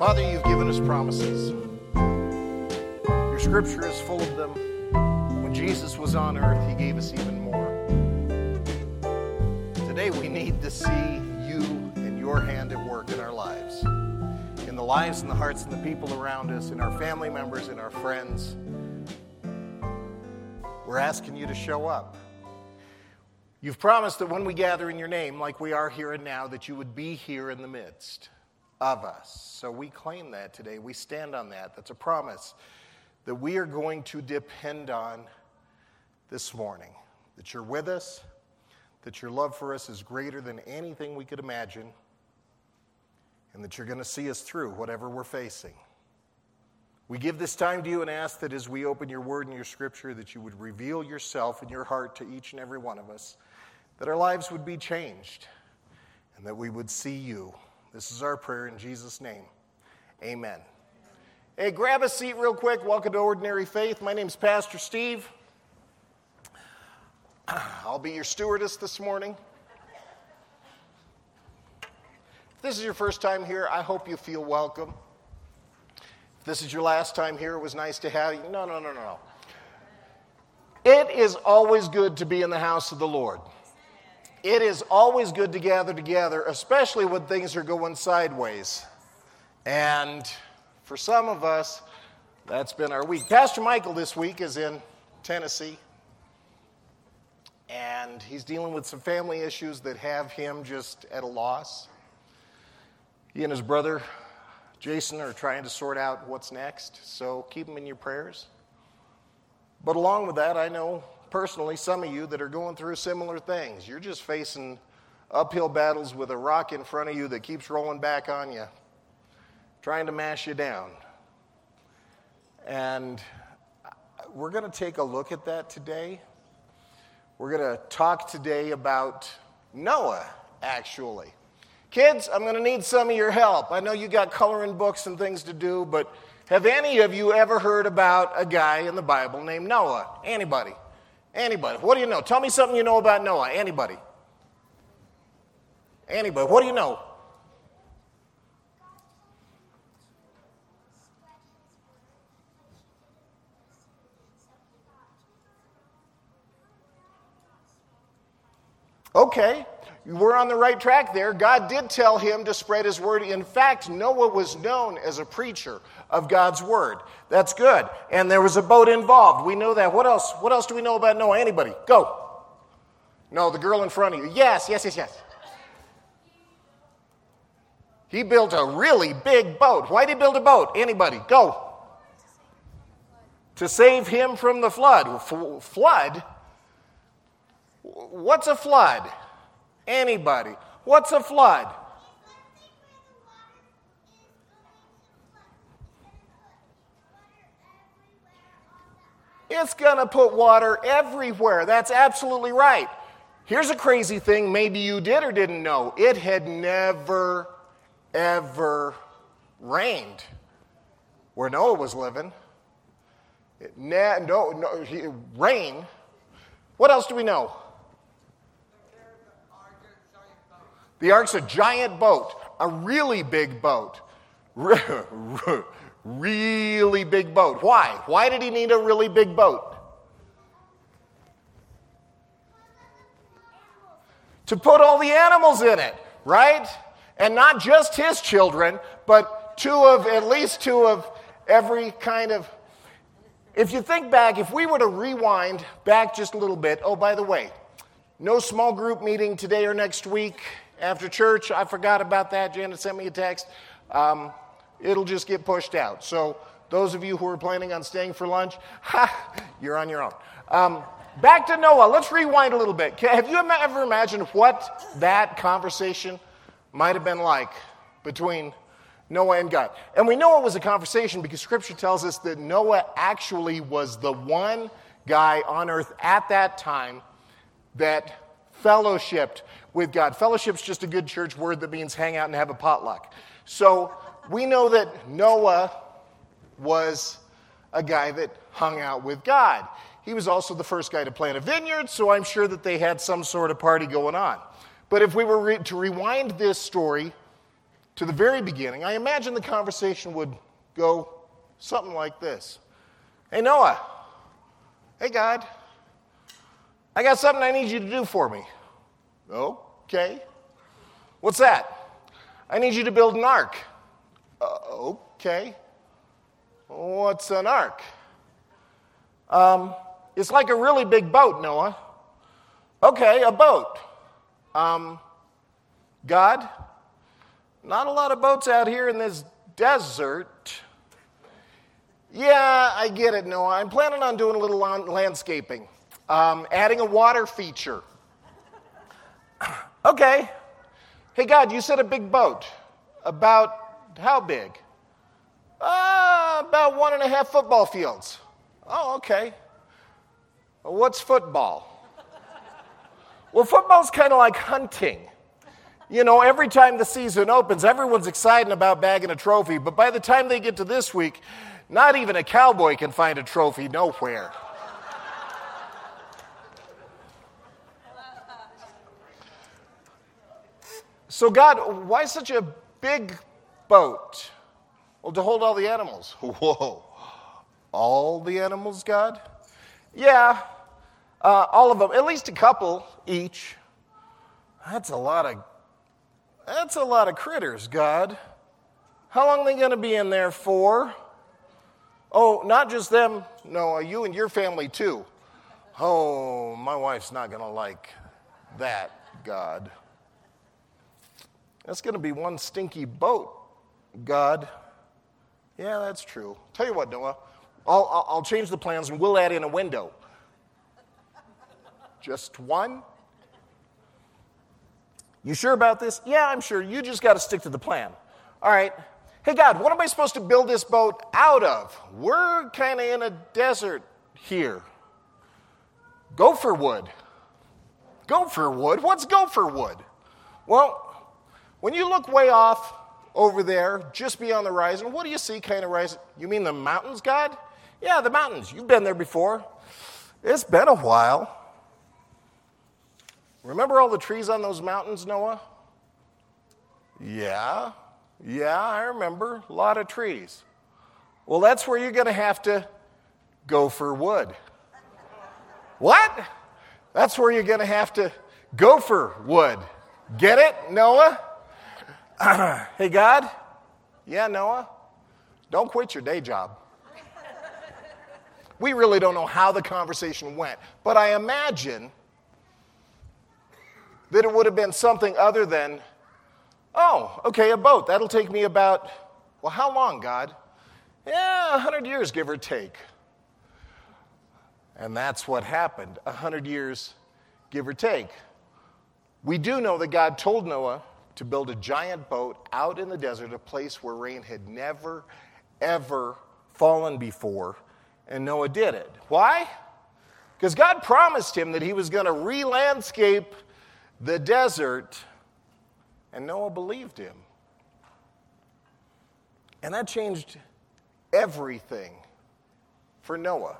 Father, you've given us promises. Your scripture is full of them. When Jesus was on earth, he gave us even more. Today, we need to see you and your hand at work in our lives, in the lives and the hearts and the people around us, in our family members, in our friends. We're asking you to show up. You've promised that when we gather in your name, like we are here and now, that you would be here in the midst of us. So we claim that today. We stand on that. That's a promise that we are going to depend on this morning. That you're with us, that your love for us is greater than anything we could imagine, and that you're going to see us through whatever we're facing. We give this time to you and ask that as we open your word and your scripture, that you would reveal yourself and your heart to each and every one of us, that our lives would be changed, and that we would see you. This is our prayer in Jesus' name. Amen. Hey, grab a seat real quick. Welcome to Ordinary Faith. My name is Pastor Steve. I'll be your stewardess this morning. If this is your first time here, I hope you feel welcome. If this is your last time here, it was nice to have you. No, no, no, no, no. It is always good to be in the house of the Lord. It is always good to gather together, especially when things are going sideways. And for some of us, that's been our week. Pastor Michael this week is in Tennessee, and he's dealing with some family issues that have him just at a loss. He and his brother, Jason, are trying to sort out what's next, so keep them in your prayers. But along with that, I know personally some of you that are going through similar things. You're just facing uphill battles with a rock in front of you that keeps rolling back on you, trying to mash you down. And we're going to take a look at that today. We're going to talk today about Noah, actually. Kids, I'm going to need some of your help. I know you got coloring books and things to do, but have any of you ever heard about a guy in the Bible named Noah? Anybody? Anybody? What do you know? Tell me something you know about Noah. Anybody? Anybody? What do you know? Okay, we're on the right track there. God did tell him to spread his word. In fact, Noah was known as a preacher of God's word. That's good. And there was a boat involved. We know that. What else? What else do we know about Noah? Anybody? Go. No, the girl in front of you. Yes, yes, yes, yes. He built a really big boat. Why did he build a boat? Anybody? Go. To save him from the flood. F- flood? What's a flood? Anybody? What's a flood? It's going to put water everywhere. That's absolutely right. Here's a crazy thing maybe you did or didn't know it had never, ever rained where Noah was living. It ne- no, no, he, rain. What else do we know? The ark's a giant boat, a really big boat. really big boat. Why? Why did he need a really big boat? To put all the animals in it, right? And not just his children, but two of, at least two of every kind of. If you think back, if we were to rewind back just a little bit, oh, by the way, no small group meeting today or next week after church. I forgot about that. Janet sent me a text. Um, it'll just get pushed out. So, those of you who are planning on staying for lunch, ha, you're on your own. Um, back to Noah. Let's rewind a little bit. Have you ever imagined what that conversation might have been like between Noah and God? And we know it was a conversation because Scripture tells us that Noah actually was the one guy on earth at that time that fellowshipped with God. Fellowship's just a good church word that means hang out and have a potluck. So we know that Noah was a guy that hung out with God. He was also the first guy to plant a vineyard, so I'm sure that they had some sort of party going on. But if we were re- to rewind this story to the very beginning, I imagine the conversation would go something like this Hey, Noah. Hey, God. I got something I need you to do for me. Okay. What's that? I need you to build an ark. Uh, okay. What's an ark? Um, it's like a really big boat, Noah. Okay, a boat. Um, God, not a lot of boats out here in this desert. Yeah, I get it, Noah. I'm planning on doing a little landscaping, um, adding a water feature. okay. Hey, God, you said a big boat. About how big? Uh, about one and a half football fields. Oh, okay. What's football? Well, football's kind of like hunting. You know, every time the season opens, everyone's excited about bagging a trophy, but by the time they get to this week, not even a cowboy can find a trophy nowhere. So, God, why such a big boat? Well, to hold all the animals. Whoa. All the animals, God? Yeah, uh, all of them, at least a couple each. That's a lot of that's a lot of critters, God. How long are they going to be in there for? Oh, not just them. No, you and your family too. Oh, my wife's not going to like that, God. That's going to be one stinky boat, God. Yeah, that's true. Tell you what, Noah, I'll, I'll change the plans and we'll add in a window. Just one? You sure about this? Yeah, I'm sure. You just got to stick to the plan. All right. Hey, God, what am I supposed to build this boat out of? We're kind of in a desert here. Gopher wood. Gopher wood? What's gopher wood? Well, when you look way off over there, just beyond the horizon, what do you see kind of rising? You mean the mountains, God? Yeah, the mountains. You've been there before. It's been a while. Remember all the trees on those mountains, Noah? Yeah, yeah, I remember. A lot of trees. Well, that's where you're going to have to go for wood. What? That's where you're going to have to go for wood. Get it, Noah? hey, God? Yeah, Noah? Don't quit your day job. We really don't know how the conversation went, but I imagine that it would have been something other than, oh, okay, a boat. That'll take me about, well, how long, God? Yeah, 100 years, give or take. And that's what happened 100 years, give or take. We do know that God told Noah to build a giant boat out in the desert, a place where rain had never, ever fallen before, and Noah did it. Why? Because God promised him that he was going to re landscape the desert, and Noah believed him. And that changed everything for Noah.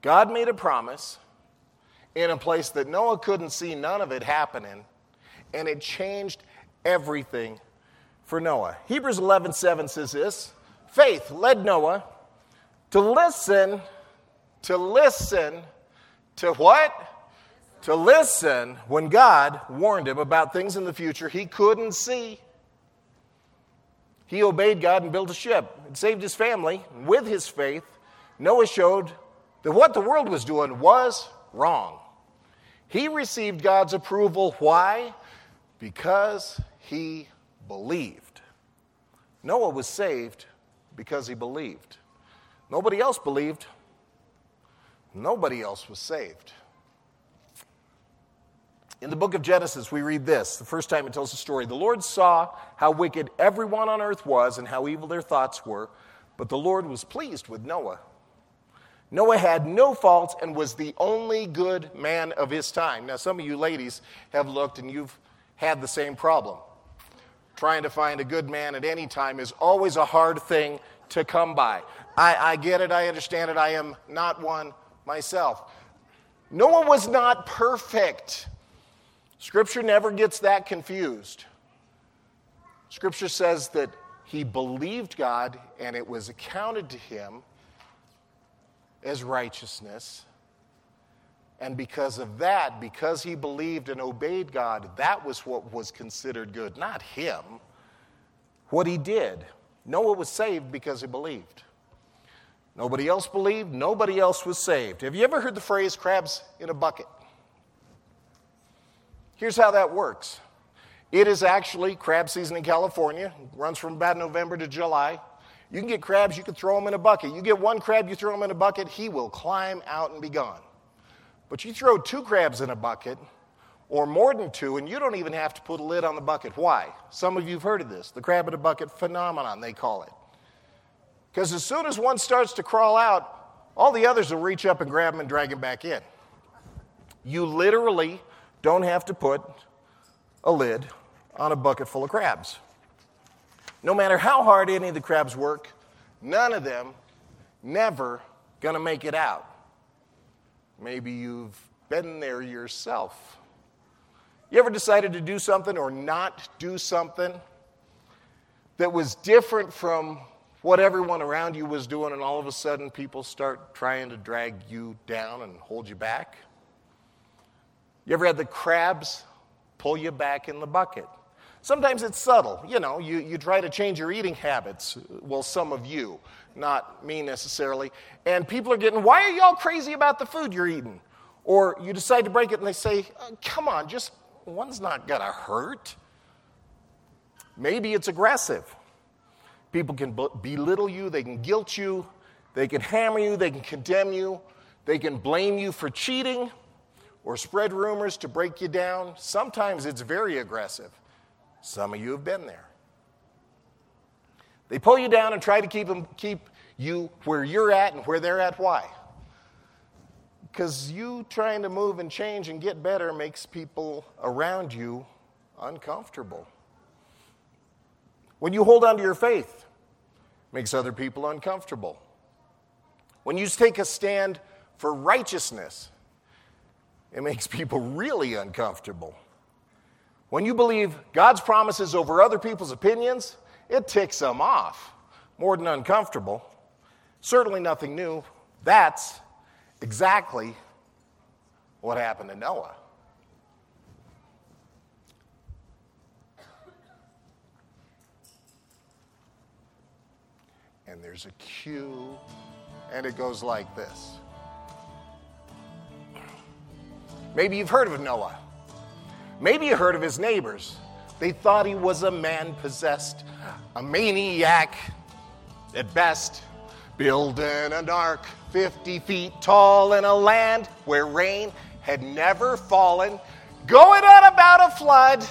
God made a promise in a place that Noah couldn't see none of it happening, and it changed everything for Noah. Hebrews 11 7 says this faith led Noah to listen, to listen to what? to listen when God warned him about things in the future he couldn't see. He obeyed God and built a ship. It saved his family. With his faith, Noah showed that what the world was doing was wrong. He received God's approval. Why? Because he believed. Noah was saved because he believed. Nobody else believed. Nobody else was saved. In the book of Genesis, we read this. The first time it tells the story. The Lord saw how wicked everyone on earth was and how evil their thoughts were, but the Lord was pleased with Noah. Noah had no faults and was the only good man of his time. Now, some of you ladies have looked and you've had the same problem. Trying to find a good man at any time is always a hard thing to come by. I, I get it, I understand it, I am not one myself. Noah was not perfect. Scripture never gets that confused. Scripture says that he believed God and it was accounted to him as righteousness. And because of that, because he believed and obeyed God, that was what was considered good, not him. What he did. Noah was saved because he believed. Nobody else believed, nobody else was saved. Have you ever heard the phrase crabs in a bucket? Here's how that works it is actually crab season in California, it runs from about November to July. You can get crabs, you can throw them in a bucket. You get one crab, you throw him in a bucket, he will climb out and be gone. But you throw two crabs in a bucket, or more than two, and you don't even have to put a lid on the bucket. Why? Some of you have heard of this the crab in a bucket phenomenon, they call it. Because as soon as one starts to crawl out, all the others will reach up and grab him and drag him back in. You literally don't have to put a lid on a bucket full of crabs. No matter how hard any of the crabs work, none of them never to make it out. Maybe you've been there yourself. You ever decided to do something or not do something that was different from what everyone around you was doing, and all of a sudden people start trying to drag you down and hold you back? You ever had the crabs pull you back in the bucket? Sometimes it's subtle. You know, you, you try to change your eating habits. Well, some of you, not me necessarily. And people are getting, why are y'all crazy about the food you're eating? Or you decide to break it and they say, uh, come on, just one's not going to hurt. Maybe it's aggressive. People can belittle you, they can guilt you, they can hammer you, they can condemn you, they can blame you for cheating or spread rumors to break you down. Sometimes it's very aggressive. Some of you have been there. They pull you down and try to keep, them, keep you where you're at and where they're at. Why? Because you trying to move and change and get better makes people around you uncomfortable. When you hold on to your faith, makes other people uncomfortable. When you take a stand for righteousness, it makes people really uncomfortable. When you believe God's promises over other people's opinions, it ticks them off more than uncomfortable. Certainly nothing new. That's exactly what happened to Noah. And there's a cue, and it goes like this. Maybe you've heard of Noah. Maybe you heard of his neighbors. They thought he was a man possessed, a maniac at best, building an ark 50 feet tall in a land where rain had never fallen, going on about a flood.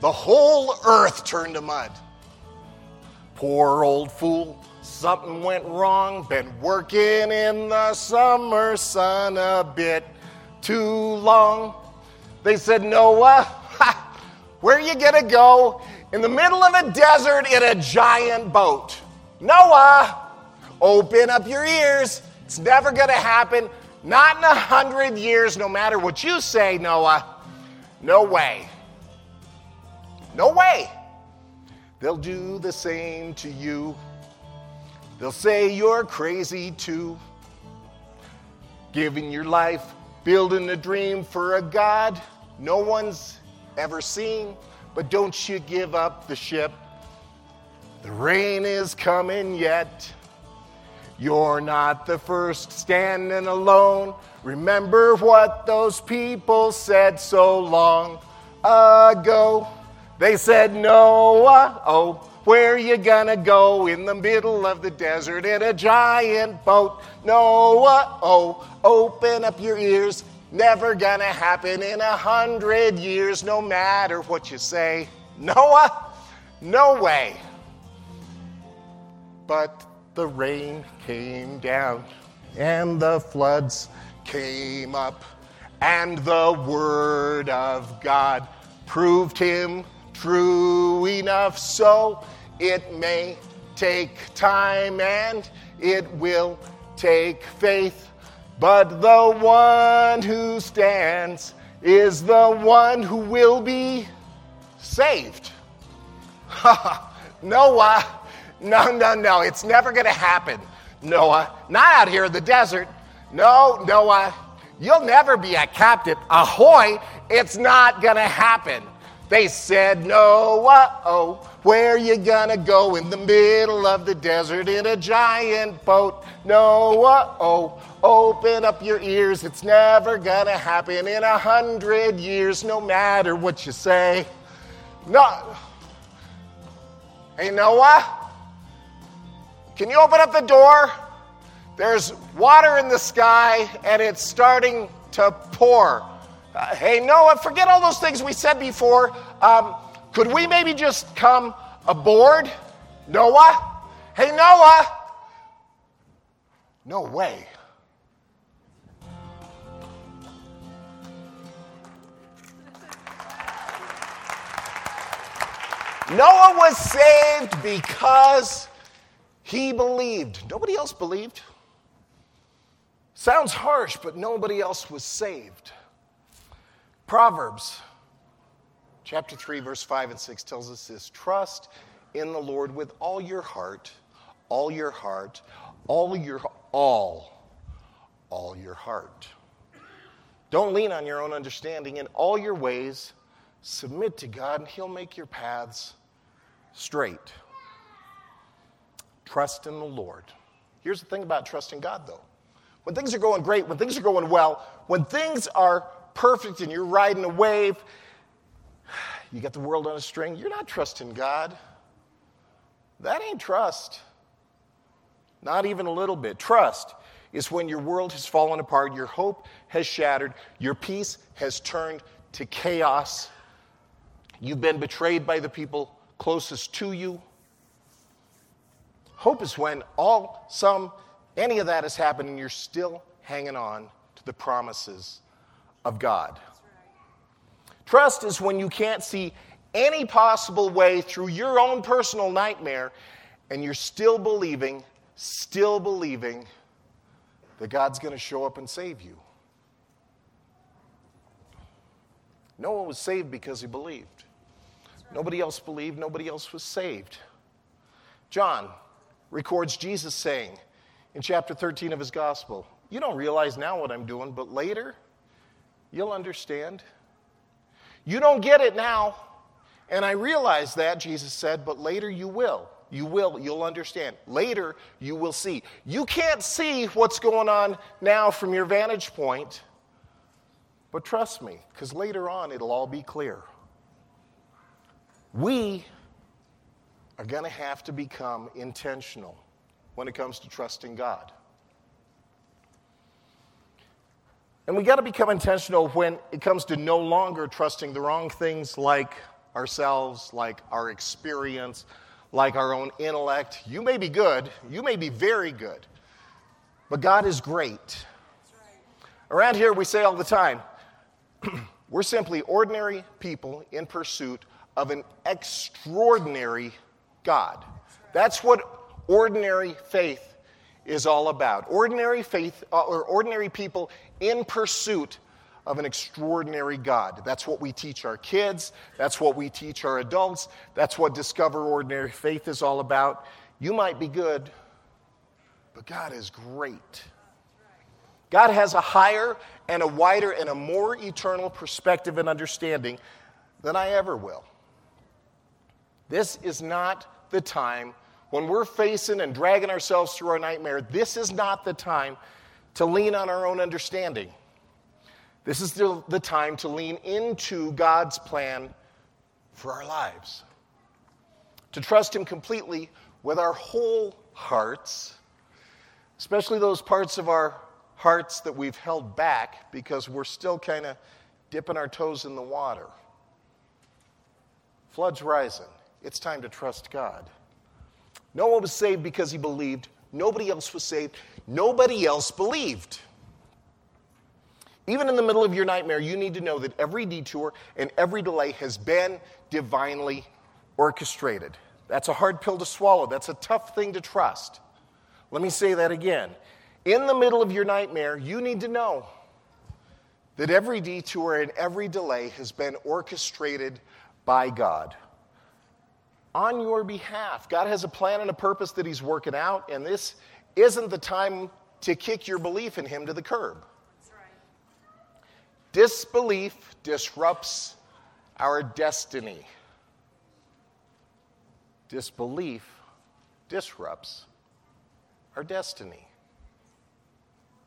The whole earth turned to mud. Poor old fool, something went wrong. Been working in the summer sun a bit too long. They said, Noah, where are you going to go? In the middle of a desert in a giant boat. Noah, open up your ears. It's never going to happen. Not in a hundred years, no matter what you say, Noah. No way. No way. They'll do the same to you. They'll say you're crazy too. Giving your life, building a dream for a God no one's ever seen, but don't you give up the ship. The rain is coming yet. You're not the first standing alone. Remember what those people said so long ago. They said, Noah, oh, where you gonna go in the middle of the desert in a giant boat? Noah, oh, open up your ears Never gonna happen in a hundred years, no matter what you say. Noah, no way. But the rain came down and the floods came up, and the word of God proved him true enough. So it may take time and it will take faith but the one who stands is the one who will be saved. Noah, no, no, no, it's never going to happen. Noah, not out here in the desert. No, Noah, you'll never be a captain. Ahoy, it's not going to happen. They said, Noah, oh, where you gonna go in the middle of the desert in a giant boat? Noah, oh, open up your ears. It's never gonna happen in a hundred years, no matter what you say. No. Hey, Noah, can you open up the door? There's water in the sky and it's starting to pour. Uh, hey, Noah, forget all those things we said before. Um, could we maybe just come aboard? Noah? Hey, Noah! No way. Noah was saved because he believed. Nobody else believed. Sounds harsh, but nobody else was saved. Proverbs chapter 3, verse 5 and 6 tells us this trust in the Lord with all your heart, all your heart, all your all, all your heart. Don't lean on your own understanding. In all your ways, submit to God, and He'll make your paths straight. Trust in the Lord. Here's the thing about trusting God, though. When things are going great, when things are going well, when things are perfect and you're riding a wave, you got the world on a string, you're not trusting God. That ain't trust. Not even a little bit. Trust is when your world has fallen apart, your hope has shattered, your peace has turned to chaos. You've been betrayed by the people closest to you. Hope is when all, some, any of that has happened and you're still hanging on to the promises of God. Trust is when you can't see any possible way through your own personal nightmare and you're still believing, still believing that God's going to show up and save you. Noah was saved because he believed. Nobody else believed, nobody else was saved. John records Jesus saying in chapter 13 of his gospel, You don't realize now what I'm doing, but later you'll understand. You don't get it now. And I realize that, Jesus said, but later you will. You will. You'll understand. Later you will see. You can't see what's going on now from your vantage point, but trust me, because later on it'll all be clear. We are going to have to become intentional when it comes to trusting God. And we got to become intentional when it comes to no longer trusting the wrong things like ourselves, like our experience, like our own intellect. You may be good, you may be very good, but God is great. Around here, we say all the time we're simply ordinary people in pursuit of an extraordinary God. That's what ordinary faith is all about. Ordinary faith, uh, or ordinary people in pursuit of an extraordinary God. That's what we teach our kids. That's what we teach our adults. That's what Discover Ordinary Faith is all about. You might be good, but God is great. God has a higher and a wider and a more eternal perspective and understanding than I ever will. This is not the time when we're facing and dragging ourselves through our nightmare, this is not the time to lean on our own understanding. This is the, the time to lean into God's plan for our lives. To trust Him completely with our whole hearts, especially those parts of our hearts that we've held back because we're still kind of dipping our toes in the water. Flood's rising. It's time to trust God. Noah was saved because he believed. Nobody else was saved. Nobody else believed. Even in the middle of your nightmare, you need to know that every detour and every delay has been divinely orchestrated. That's a hard pill to swallow. That's a tough thing to trust. Let me say that again. In the middle of your nightmare, you need to know that every detour and every delay has been orchestrated by God. On your behalf. God has a plan and a purpose that He's working out, and this isn't the time to kick your belief in Him to the curb. Disbelief disrupts our destiny. Disbelief disrupts our destiny.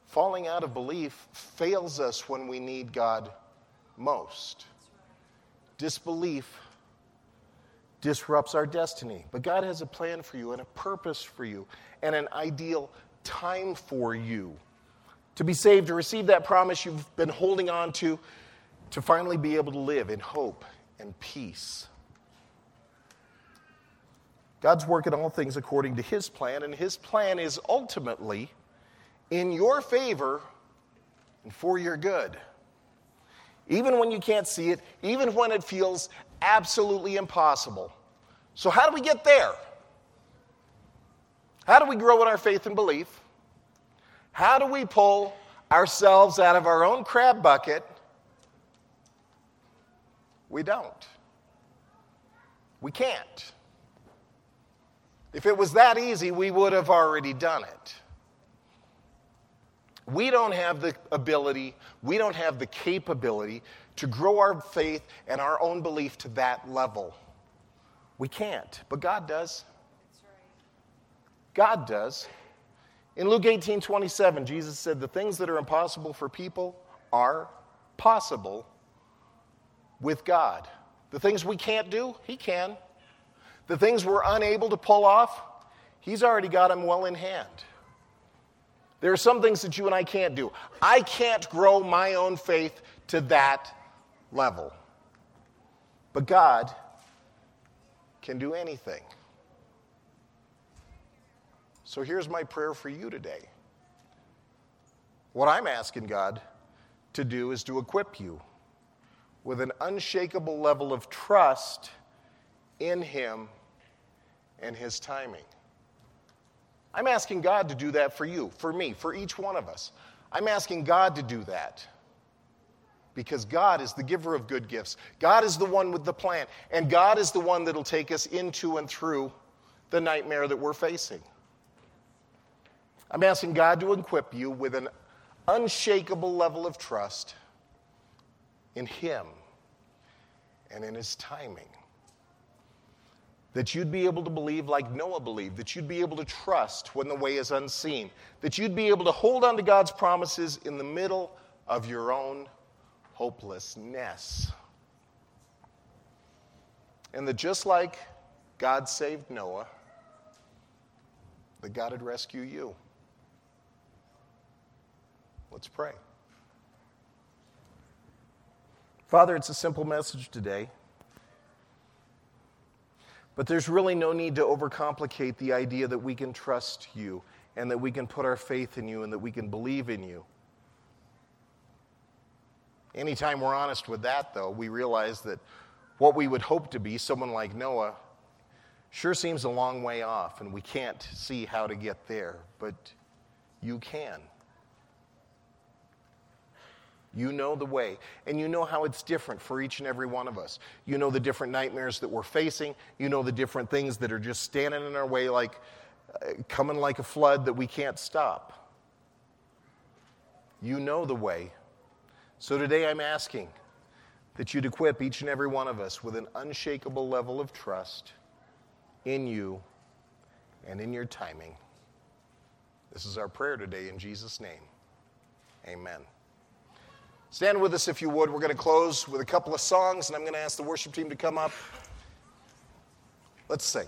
Falling out of belief fails us when we need God most. Disbelief disrupts our destiny. But God has a plan for you and a purpose for you and an ideal time for you to be saved, to receive that promise you've been holding on to, to finally be able to live in hope and peace. God's working all things according to His plan, and His plan is ultimately in your favor and for your good. Even when you can't see it, even when it feels absolutely impossible. So, how do we get there? How do we grow in our faith and belief? How do we pull ourselves out of our own crab bucket? We don't. We can't. If it was that easy, we would have already done it. We don't have the ability, we don't have the capability to grow our faith and our own belief to that level. We can't, but God does. God does. In Luke 18 27, Jesus said, The things that are impossible for people are possible with God. The things we can't do, He can. The things we're unable to pull off, He's already got them well in hand. There are some things that you and I can't do. I can't grow my own faith to that level. But God can do anything. So here's my prayer for you today. What I'm asking God to do is to equip you with an unshakable level of trust in Him and His timing. I'm asking God to do that for you, for me, for each one of us. I'm asking God to do that because God is the giver of good gifts. God is the one with the plan, and God is the one that'll take us into and through the nightmare that we're facing. I'm asking God to equip you with an unshakable level of trust in Him and in His timing that you'd be able to believe like Noah believed, that you'd be able to trust when the way is unseen, that you'd be able to hold on to God's promises in the middle of your own hopelessness. And that just like God saved Noah, that God would rescue you. Let's pray. Father, it's a simple message today. But there's really no need to overcomplicate the idea that we can trust you and that we can put our faith in you and that we can believe in you. Anytime we're honest with that, though, we realize that what we would hope to be, someone like Noah, sure seems a long way off, and we can't see how to get there, but you can. You know the way, and you know how it's different for each and every one of us. You know the different nightmares that we're facing. You know the different things that are just standing in our way, like uh, coming like a flood that we can't stop. You know the way. So today I'm asking that you'd equip each and every one of us with an unshakable level of trust in you and in your timing. This is our prayer today in Jesus' name. Amen. Stand with us if you would. We're going to close with a couple of songs, and I'm going to ask the worship team to come up. Let's sing.